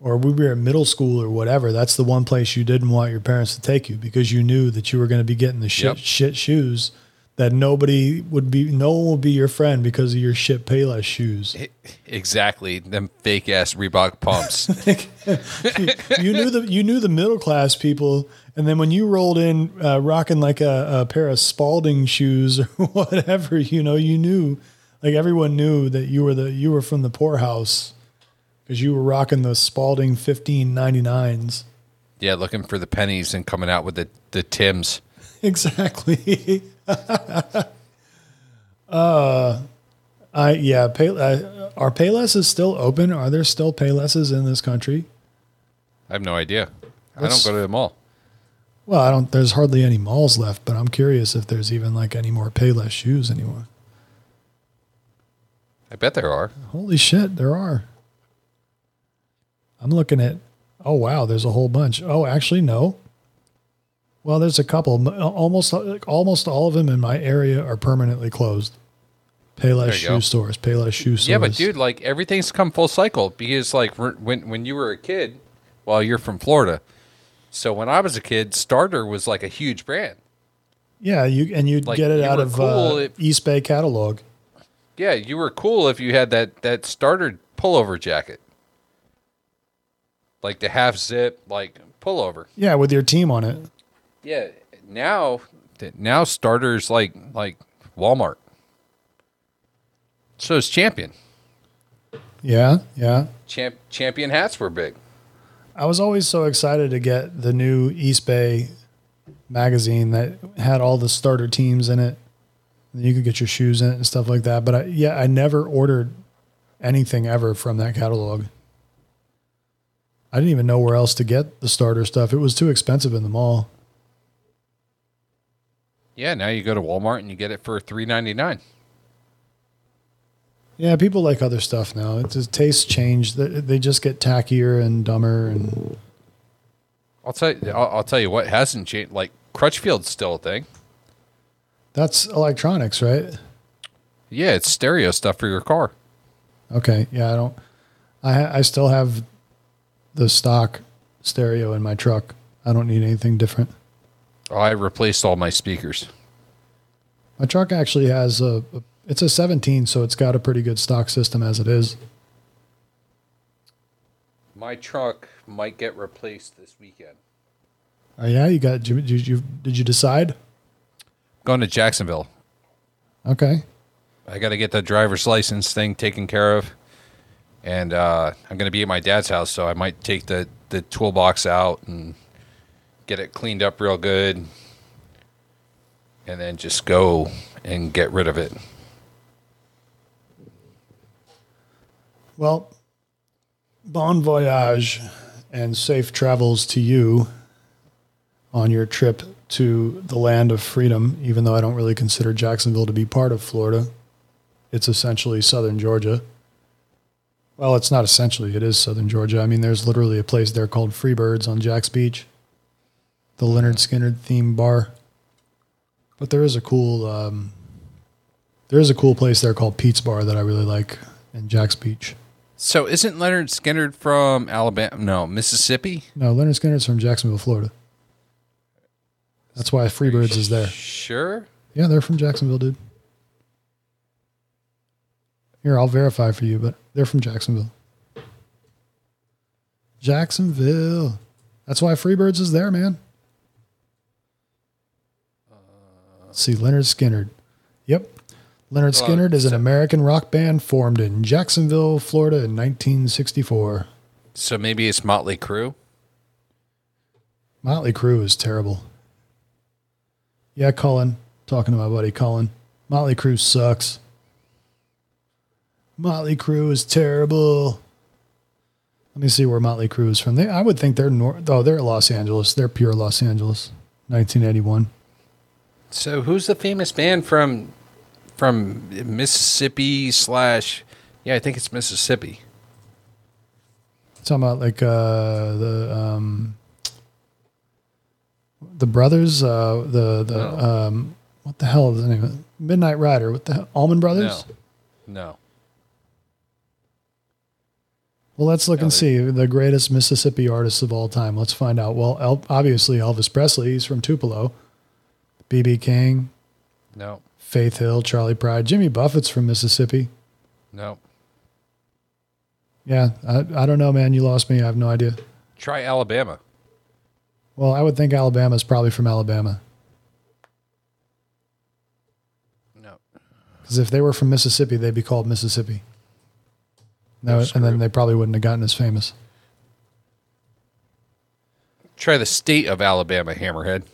or we were in middle school or whatever, that's the one place you didn't want your parents to take you because you knew that you were going to be getting the shit Yep. shit shoes that nobody would be no one would be your friend because of your shit Payless shoes. Exactly. Them fake ass Reebok pumps. you knew the you knew the middle class people, and then when you rolled in uh, rocking like a, a pair of Spalding shoes or whatever, you know, you knew like everyone knew that you were the you were from the poorhouse because you were rocking the Spalding fifteen ninety nines. yeah, looking for the pennies and coming out with the, the Tims. Exactly. uh, I yeah. Pay, uh, are Paylesses still open? Are there still Paylesses in this country? I have no idea. I don't go to the mall. Well, I don't. There's hardly any malls left, but I'm curious if there's even like any more Payless shoes anymore. I bet there are. Holy shit, there are. I'm looking at. Oh wow, there's a whole bunch. Oh, actually, no. Well, there's a couple. Almost, like, almost all of them in my area are permanently closed. Payless shoe go. stores. Payless shoe stores. Yeah, but dude, like everything's come full cycle because like when when you were a kid, well, you're from Florida. So when I was a kid, Starter was like a huge brand. Yeah, you and you'd Like, get it you out of cool uh, if- Eastbay catalog. Yeah, you were cool if you had that that Starter pullover jacket, like the half zip like pullover. Yeah, with your team on it. Yeah, now now Starter's like like Walmart. So is Champion. Yeah, yeah. Champ, champion hats were big. I was always so excited to get the new Eastbay magazine that had all the starter teams in it. You could get your shoes in it and stuff like that. But I, yeah, I never ordered anything ever from that catalog. I didn't even know where else to get the starter stuff. It was too expensive in the mall. Yeah, now you go to Walmart and you get it for three ninety nine. Yeah, people like other stuff now. It's just tastes change. They, just get tackier and dumber. And I'll tell you, I'll, I'll tell you what hasn't changed. Like Crutchfield's still a thing. that's electronics, right? Yeah, it's stereo stuff for your car. Okay. Yeah, I don't. I I still have the stock stereo in my truck. I don't need anything different. I replaced all my speakers. My truck actually has a. a it's a 17, so it's got a pretty good stock system as it is. My truck might get replaced this weekend. Oh yeah, you got. Did you, did you did you decide? Going to Jacksonville. Okay. I got to get the driver's license thing taken care of, and uh, I'm going to be at my dad's house, so I might take the the toolbox out and get it cleaned up real good, and then just go and get rid of it. Well, bon voyage and safe travels to you on your trip to the land of freedom, even though I don't really consider Jacksonville to be part of Florida. It's essentially southern Georgia. Well, it's not essentially, it is southern Georgia. I mean, there's literally a place there called Freebirds on Jax Beach, the Lynyrd Skynyrd theme bar. But there is a cool, um, there is a cool place there called Pete's Bar that I really like in Jax Beach. So, isn't Lynyrd Skynyrd from Alabama? No, Mississippi. No, Lynyrd Skynyrd's from Jacksonville, Florida. That's why Freebirds is there. Sure. Yeah, they're from Jacksonville, dude. Here, I'll verify for you, but they're from Jacksonville. Jacksonville. That's why Freebirds is there, man. Let's see, Lynyrd Skynyrd. Yep. Lynyrd Skynyrd is an American rock band formed in Jacksonville, Florida in 1964. So maybe it's Motley Crue. Motley Crue is terrible. Yeah, Colin. Talking to my buddy Colin. Motley Crue sucks. Motley Crue is terrible. Let me see where Motley Crue is from. They, I would think they're north. Oh, they're Los Angeles. They're pure Los Angeles. 1981. So who's the famous band from from Mississippi slash? Yeah, I think it's Mississippi. Talking about like uh, the um, the brothers. Uh, the the No. um, what the hell is the name? Midnight Rider. What the hell? Allman Brothers. No, no. Well, let's look No, and see the greatest Mississippi artists of all time. Let's find out. Well, El- obviously Elvis Presley. He's from Tupelo. B.B. King, No, Faith Hill, Charley Pride, Jimmy Buffett's from Mississippi. no. Yeah, I, I don't know, man. You lost me. I have no idea. Try Alabama. Well, I would think Alabama's probably from Alabama. No. Because if they were from Mississippi, they'd be called Mississippi. No, They're and then screwed. they probably wouldn't have gotten as famous. Try the state of Alabama, Hammerhead.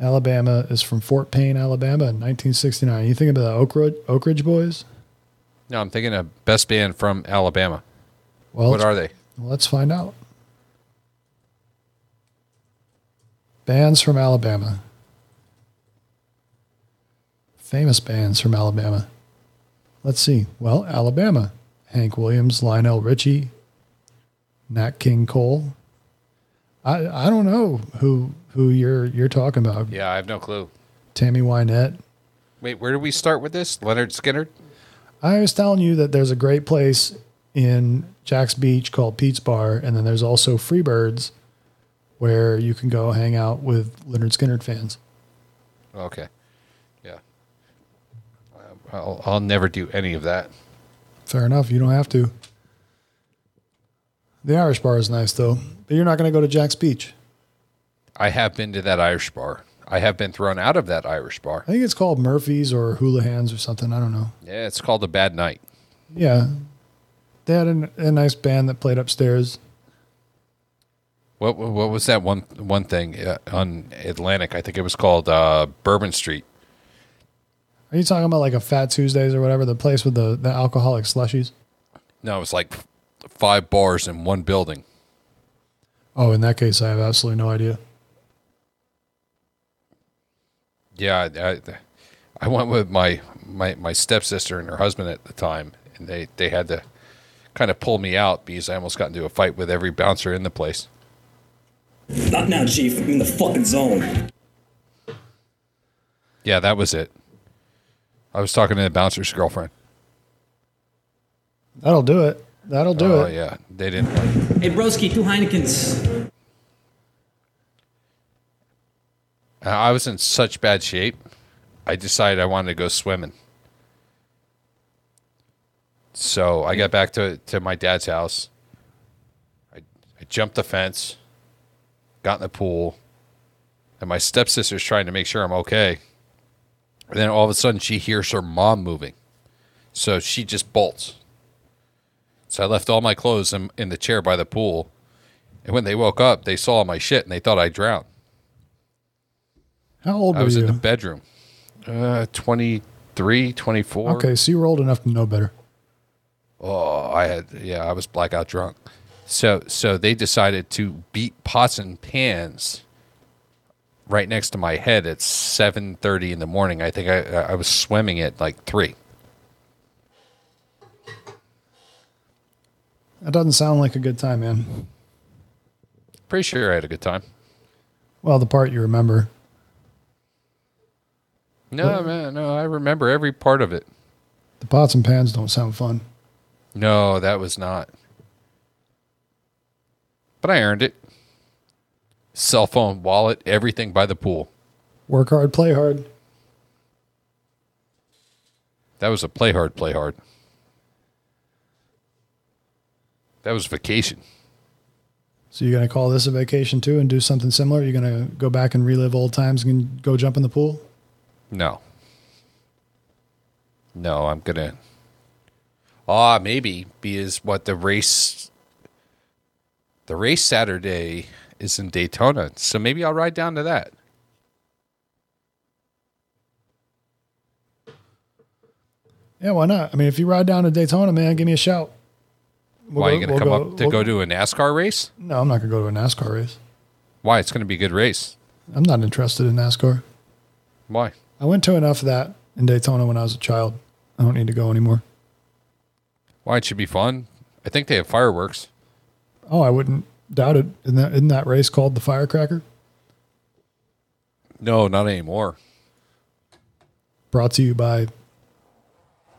Alabama is from Fort Payne, Alabama in 1969. You think about the Oak Ridge, Oak Ridge Boys? No, I'm thinking of best band from Alabama. Well, what are they? let's find out. Bands from Alabama. Famous bands from Alabama. Let's see. Well, Alabama. Hank Williams, Lionel Richie, Nat King Cole. I I don't know who who you're you're talking about. Yeah, I have no clue. Tammy Wynette. Wait, where do we start with this? Lynyrd Skynyrd? I was telling you that there's a great place in Jax Beach called Pete's Bar, and then there's also Freebirds, where you can go hang out with Lynyrd Skynyrd fans. Okay. Yeah. Uh, I'll, I'll never do any of that. Fair enough. You don't have to. The Irish Bar is nice though, but you're not going to go to Jax Beach. I have been to that Irish bar. I have been thrown out of that Irish bar. I think it's called Murphy's or Houlihan's or something. I don't know. Yeah, it's called a bad night. Yeah, they had a, a nice band that played upstairs. What what was that one one thing uh, on Atlantic? I think it was called uh, Bourbon Street. Are you talking about like a Fat Tuesdays or whatever? The place with the, the alcoholic slushies? No, it was like five bars in one building. Oh, in that case, I have absolutely no idea. Yeah, I, I, I went with my, my my stepsister and her husband at the time, and they they had to kind of pull me out because I almost got into a fight with every bouncer in the place. Not now, Chief. I'm in the fucking zone. Yeah, that was it. I was talking to the bouncer's girlfriend. That'll do it. That'll do oh it. yeah, they didn't like. Hey, broski, two Heinekens. I was in such bad shape. I decided I wanted to go swimming. So I got back to to my dad's house. I I jumped the fence, got in the pool, and my stepsister's trying to make sure I'm okay. And then all of a sudden she hears her mom moving. So she just bolts. So I left all my clothes in, in the chair by the pool. And when they woke up, they saw my shit and they thought I drowned. How old were you? I were was you? in the bedroom. Uh, 23, 24. okay, so you were old enough to know better. Oh, I had yeah, I was blackout drunk. So so they decided to beat pots and pans right next to my head at 7:30 in the morning. I think I I was swimming at like 3. That doesn't sound like a good time, man. Pretty sure I had a good time. Well, the part you remember. No, man, no, I remember every part of it. The pots and pans don't sound fun. No, that was not. But I earned it. Cell phone, wallet, everything by the pool. Work hard, play hard. That was a play hard, play hard. That was vacation. So you're gonna call this a vacation too and do something similar? You're gonna go back and relive old times and go jump in the pool? No. No, I'm gonna. Ah, maybe because what the race, the race Saturday is in Daytona, so maybe I'll ride down to that. Yeah, why not? I mean, if you ride down to Daytona, man, give me a shout. We'll Why go- are you going to we'll come go- up to we'll- go to a NASCAR race? No, I'm not going to go to a NASCAR race. Why? It's going to be a good race. I'm not interested in NASCAR. Why? I went to enough of that in Daytona when I was a child. I don't need to go anymore. Why? It should be fun. I think they have fireworks. Oh, I wouldn't doubt it. Isn't that, isn't that race called the Firecracker? No, not anymore. Brought to you by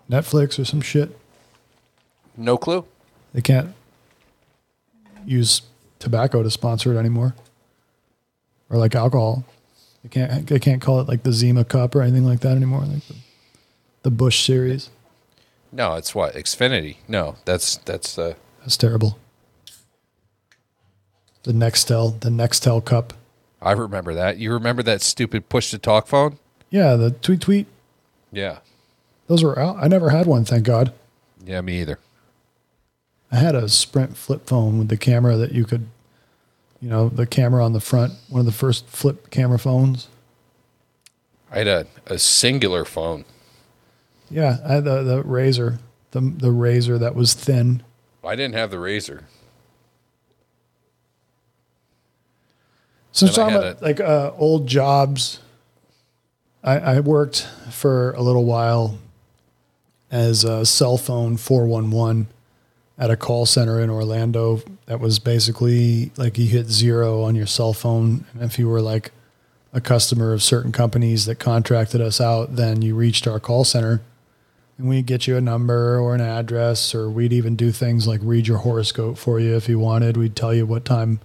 Netflix or some shit. No clue. They can't use tobacco to sponsor it anymore, or like alcohol. They can't. They can't call it like the Zima Cup or anything like that anymore. Like the, the Busch series. No, it's what Xfinity. No, that's that's uh, That's terrible. The Nextel, the Nextel Cup. I remember that. You remember that stupid push to talk phone? Yeah, the tweet tweet. Yeah. Those were out. I never had one, thank God. Yeah, me either. I had a Sprint flip phone with the camera that you could, you know, the camera on the front. One of the first flip camera phones. I had a, a Cingular phone. Yeah, I had the the RAZR, the the RAZR that was thin. I didn't have the RAZR. So And I talking had about a- like uh, old jobs. I, I worked for a little while as a cell phone four one one at a call center in Orlando. That was basically like you hit zero on your cell phone, and if you were like a customer of certain companies that contracted us out, then you reached our call center, and we'd get you a number or an address, or we'd even do things like read your horoscope for you if you wanted. We'd tell you what time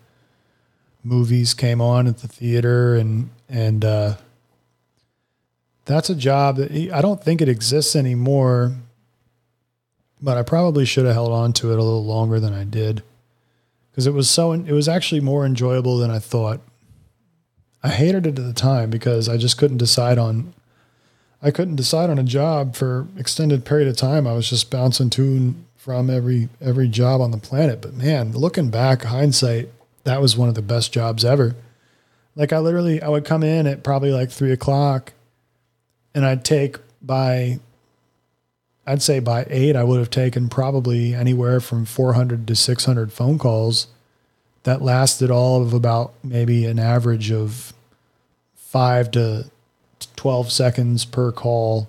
movies came on at the theater and and uh, that's a job that I don't think it exists anymore. But I probably should have held on to it a little longer than I did because it was so it was actually more enjoyable than I thought. I hated it at the time because I just couldn't decide on I couldn't decide on a job for extended period of time. I was just bouncing to and from every every job on the planet. But man, looking back, hindsight, that was one of the best jobs ever. Like I literally, I would come in at probably like three o'clock, and I'd take by, I'd say by eight, I would have taken probably anywhere from four hundred to six hundred phone calls. That lasted all of about maybe an average of five to twelve seconds per call.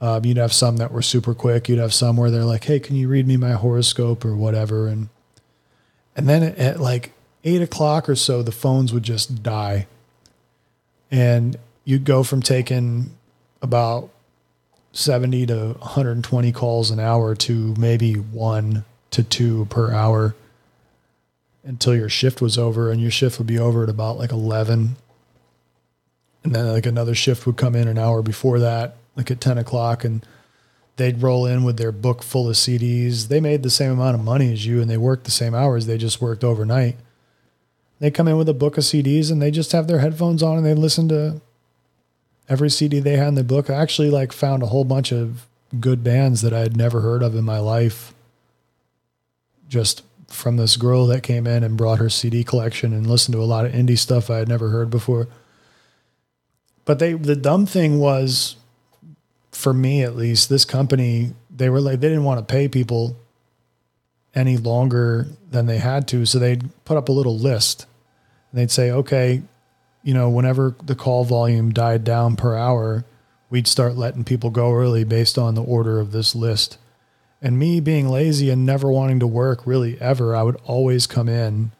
Um, you'd have some that were super quick. You'd have some where they're like, "Hey, can you read me my horoscope or whatever?" And and then at, at like eight o'clock or so, the phones would just die. And you'd go from taking about 70 to 120 calls an hour to maybe one to two per hour until your shift was over. And your shift would be over at about like 11. And then like another shift would come in an hour before that, like at 10 o'clock. And they'd roll in with their book full of CDs. They made the same amount of money as you and they worked the same hours. They just worked overnight. They come in with a book of CDs and they just have their headphones on and they listen to every CD they had in the book. I actually like found a whole bunch of good bands that I had never heard of in my life just from this girl that came in and brought her CD collection and listened to a lot of indie stuff I had never heard before. But they the dumb thing was for me at least, this company, they were like, they didn't want to pay people any longer than they had to. So they'd put up a little list and they'd say, okay, you know, whenever the call volume died down per hour, we'd start letting people go early based on the order of this list. And me being lazy and never wanting to work really ever, I would always come in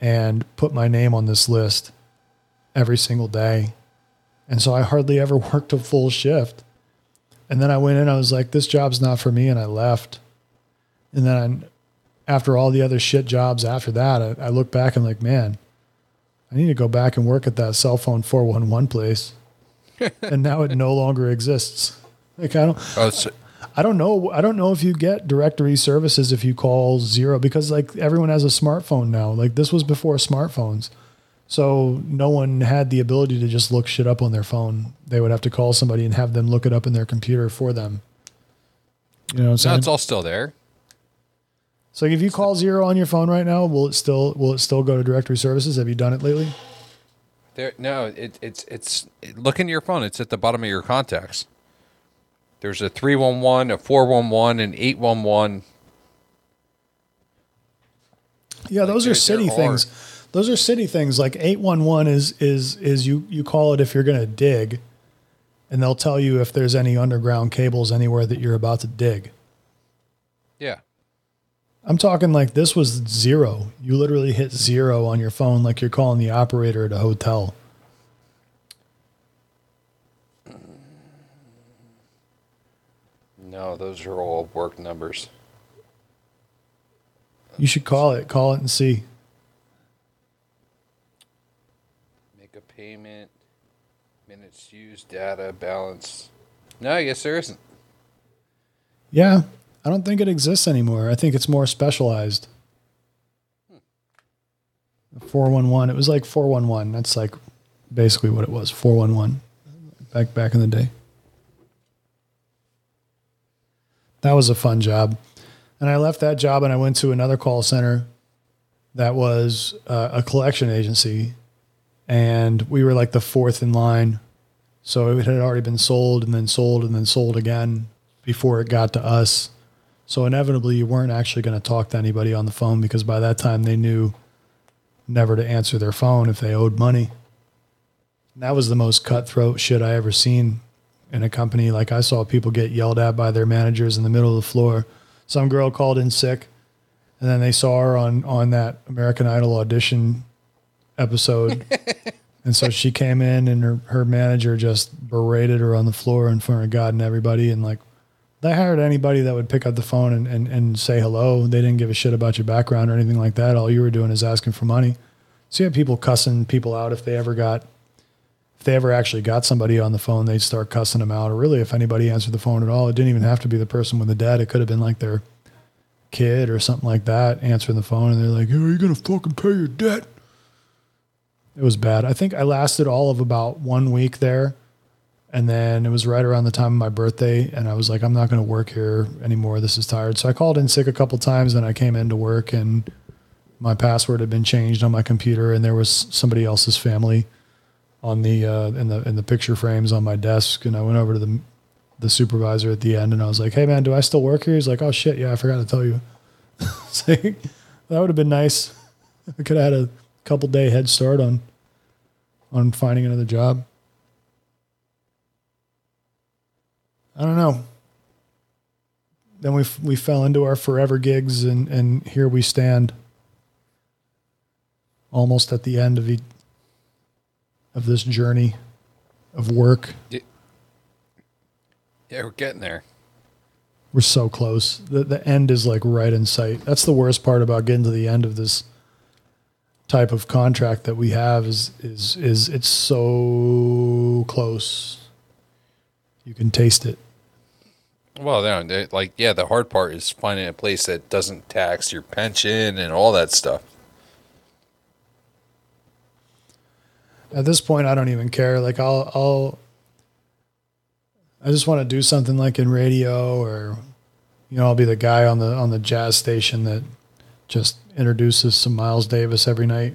and put my name on this list every single day. And so I hardly ever worked a full shift. And then I went in, I was like, this job's not for me. And I left. And then after all the other shit jobs after that, I, I look back and like, man, I need to go back and work at that cell phone 411 place. and now it no longer exists. Like I don't, Oh, so, I don't know. I don't know if you get directory services if you call zero because like everyone has a smartphone now. Like this was before smartphones. So no one had the ability to just look shit up on their phone. They would have to call somebody and have them look it up in their computer for them. You know what I'm no, saying? it's all still there. So if you call zero on your phone right now, will it still will it still go to directory services? Have you done it lately? There, no, it, it's it's look in your phone. It's at the bottom of your contacts. There's a three one one, a four one one, and eight one one. Yeah, those there- are city things. are- Those are city things. Like eight one one is is is you you call it if you're going to dig, and they'll tell you if there's any underground cables anywhere that you're about to dig. Yeah, I'm talking like this was zero. You literally hit zero on your phone, like you're calling the operator at a hotel. no, those are all work numbers. You should call it. Call it and see. Make a payment, minutes used, data balance. No, I guess there isn't. Yeah, I don't think it exists anymore. I think it's more specialized. 411. It was like 411. That's like basically what it was. 411 back back in the day. That was a fun job. And I left that job and I went to another call center that was uh, a collection agency and we were like the fourth in line. So it had already been sold and then sold and then sold again before it got to us. So inevitably, you weren't actually going to talk to anybody on the phone because by that time they knew never to answer their phone if they owed money. And that was the most cutthroat shit I ever seen in a company. Like I saw people get yelled at by their managers in the middle of the floor. Some girl called in sick, and then they saw her on on that American Idol audition episode. And so she came in and her, her manager just berated her on the floor in front of God and everybody. And like, they hired anybody that would pick up the phone and, and, and say hello. They didn't give a shit about your background or anything like that. All you were doing is asking for money. So you had people cussing people out if they ever got, if they ever actually got somebody on the phone, they'd start cussing them out. Or really, if anybody answered the phone at all, it didn't even have to be the person with the debt. It could have been like their kid or something like that answering the phone. And they're like, "Hey, are you going to fucking pay your debt? It was bad. I think I lasted all of about one week there. And then it was right around the time of my birthday. And I was like, I'm not going to work here anymore. This is tired. So I called in sick a couple times. and I came into work and my password had been changed on my computer. And there was somebody else's family on the, uh, in the, in the picture frames on my desk. And I went over to the, the supervisor at the end and I was like, Hey man, do I still work here? He's like, Oh shit. Yeah. I forgot to tell you. so that would have been nice. I could have had a couple day head start on on finding another job. I don't know. Then we f- we fell into our forever gigs, and and here we stand, almost at the end of e- of this journey of work. Yeah, we're getting there. We're so close. The the end is like right in sight. That's the worst part about getting to the end of this type of contract that we have is is is it's so close. You can taste it. Well, no, like yeah, the hard part is finding a place that doesn't tax your pension and all that stuff. At this point I don't even care. Like I'll I'll I just want to do something like in radio or you know, I'll be the guy on the on the jazz station that just introduces some Miles Davis every night.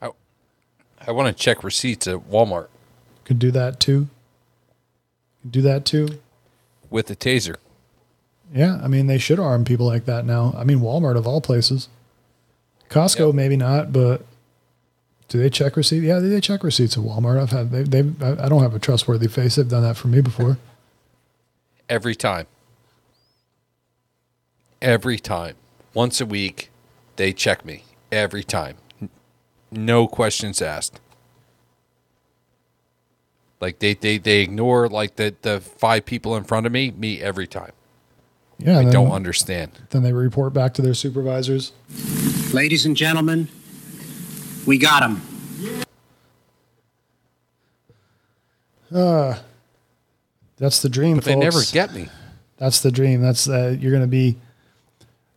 I, I want to check receipts at Walmart Could do that too. Do that too. with a taser. Yeah, I mean they should arm people like that now. I mean Walmart of all places. Costco Yep. maybe not, but do they check receipts? Yeah, they check receipts at Walmart. I've had they they I I don't have a trustworthy face. They've done that for me before. Every time. Every time. Once a week, they check me. Every time. No questions asked. Like they, they, they ignore like the, the five people in front of me, me every time. Yeah, I then, don't understand. Then they report back to their supervisors. Ladies and gentlemen, we got him. That's the dream, But they never get me. That's the dream. That's uh, you're going to be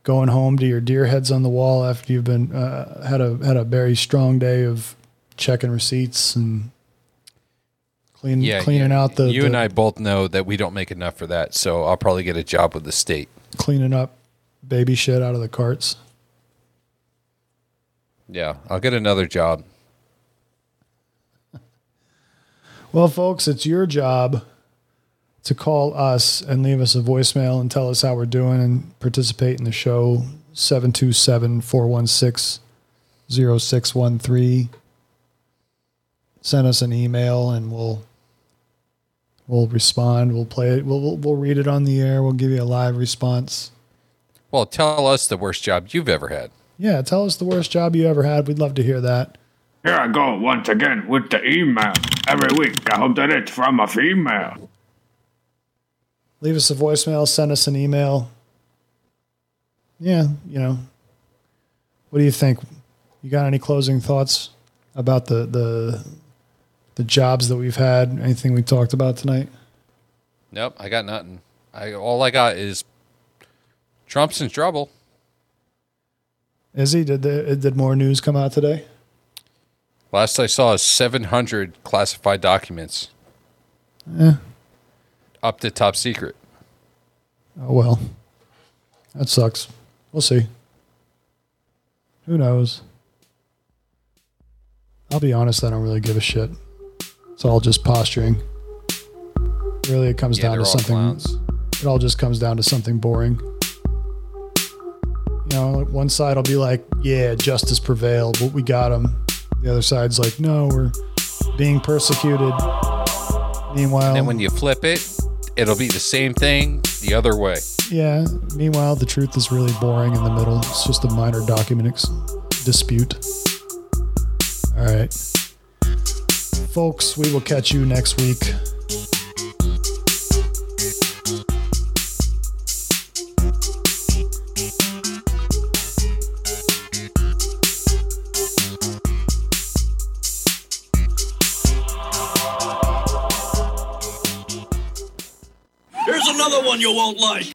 going home to your deer heads on the wall after you've been uh, had a had a very strong day of checking receipts and clean, Yeah, cleaning yeah. out the You the- and I both know that we don't make enough for that, so I'll probably get a job with the state. cleaning up baby shit out of the carts. Yeah, I'll get another job. Well, folks, it's your job to call us and leave us a voicemail and tell us how we're doing and participate in the show 727 416 0613. Send us an email and we'll we'll respond. We'll play it. We'll, we'll, we'll read it on the air. We'll give you a live response. Well, tell us the worst job you've ever had. Yeah, tell us the worst job you ever had. We'd love to hear that. Here I go once again with the email. Every week, I hope that it's from a female. leave us a voicemail, send us an email. Yeah, you know. What do you think? You got any closing thoughts about the the the jobs that we've had? Anything we talked about tonight? Nope, I got nothing. I all I got is Trump's in trouble. Is he? Did the, did more news come out today? Last I saw is 700 classified documents. Eh. Up to top secret. Oh well. That sucks. We'll see. Who knows? I'll be honest, I don't really give a shit. It's all just posturing. Really, it comes Yeah, down to something. clowns. It all just comes down to something boring. You know, like, one side will be like, "Yeah, justice prevailed, but we got him." The other side's like, "No, we're being persecuted." Meanwhile, Then when you flip it, it'll be the same thing the other way. Yeah. Meanwhile, the truth is really boring in the middle. It's just a minor document ex- dispute. All right. Folks, we will catch you next week. Here's another one you won't like.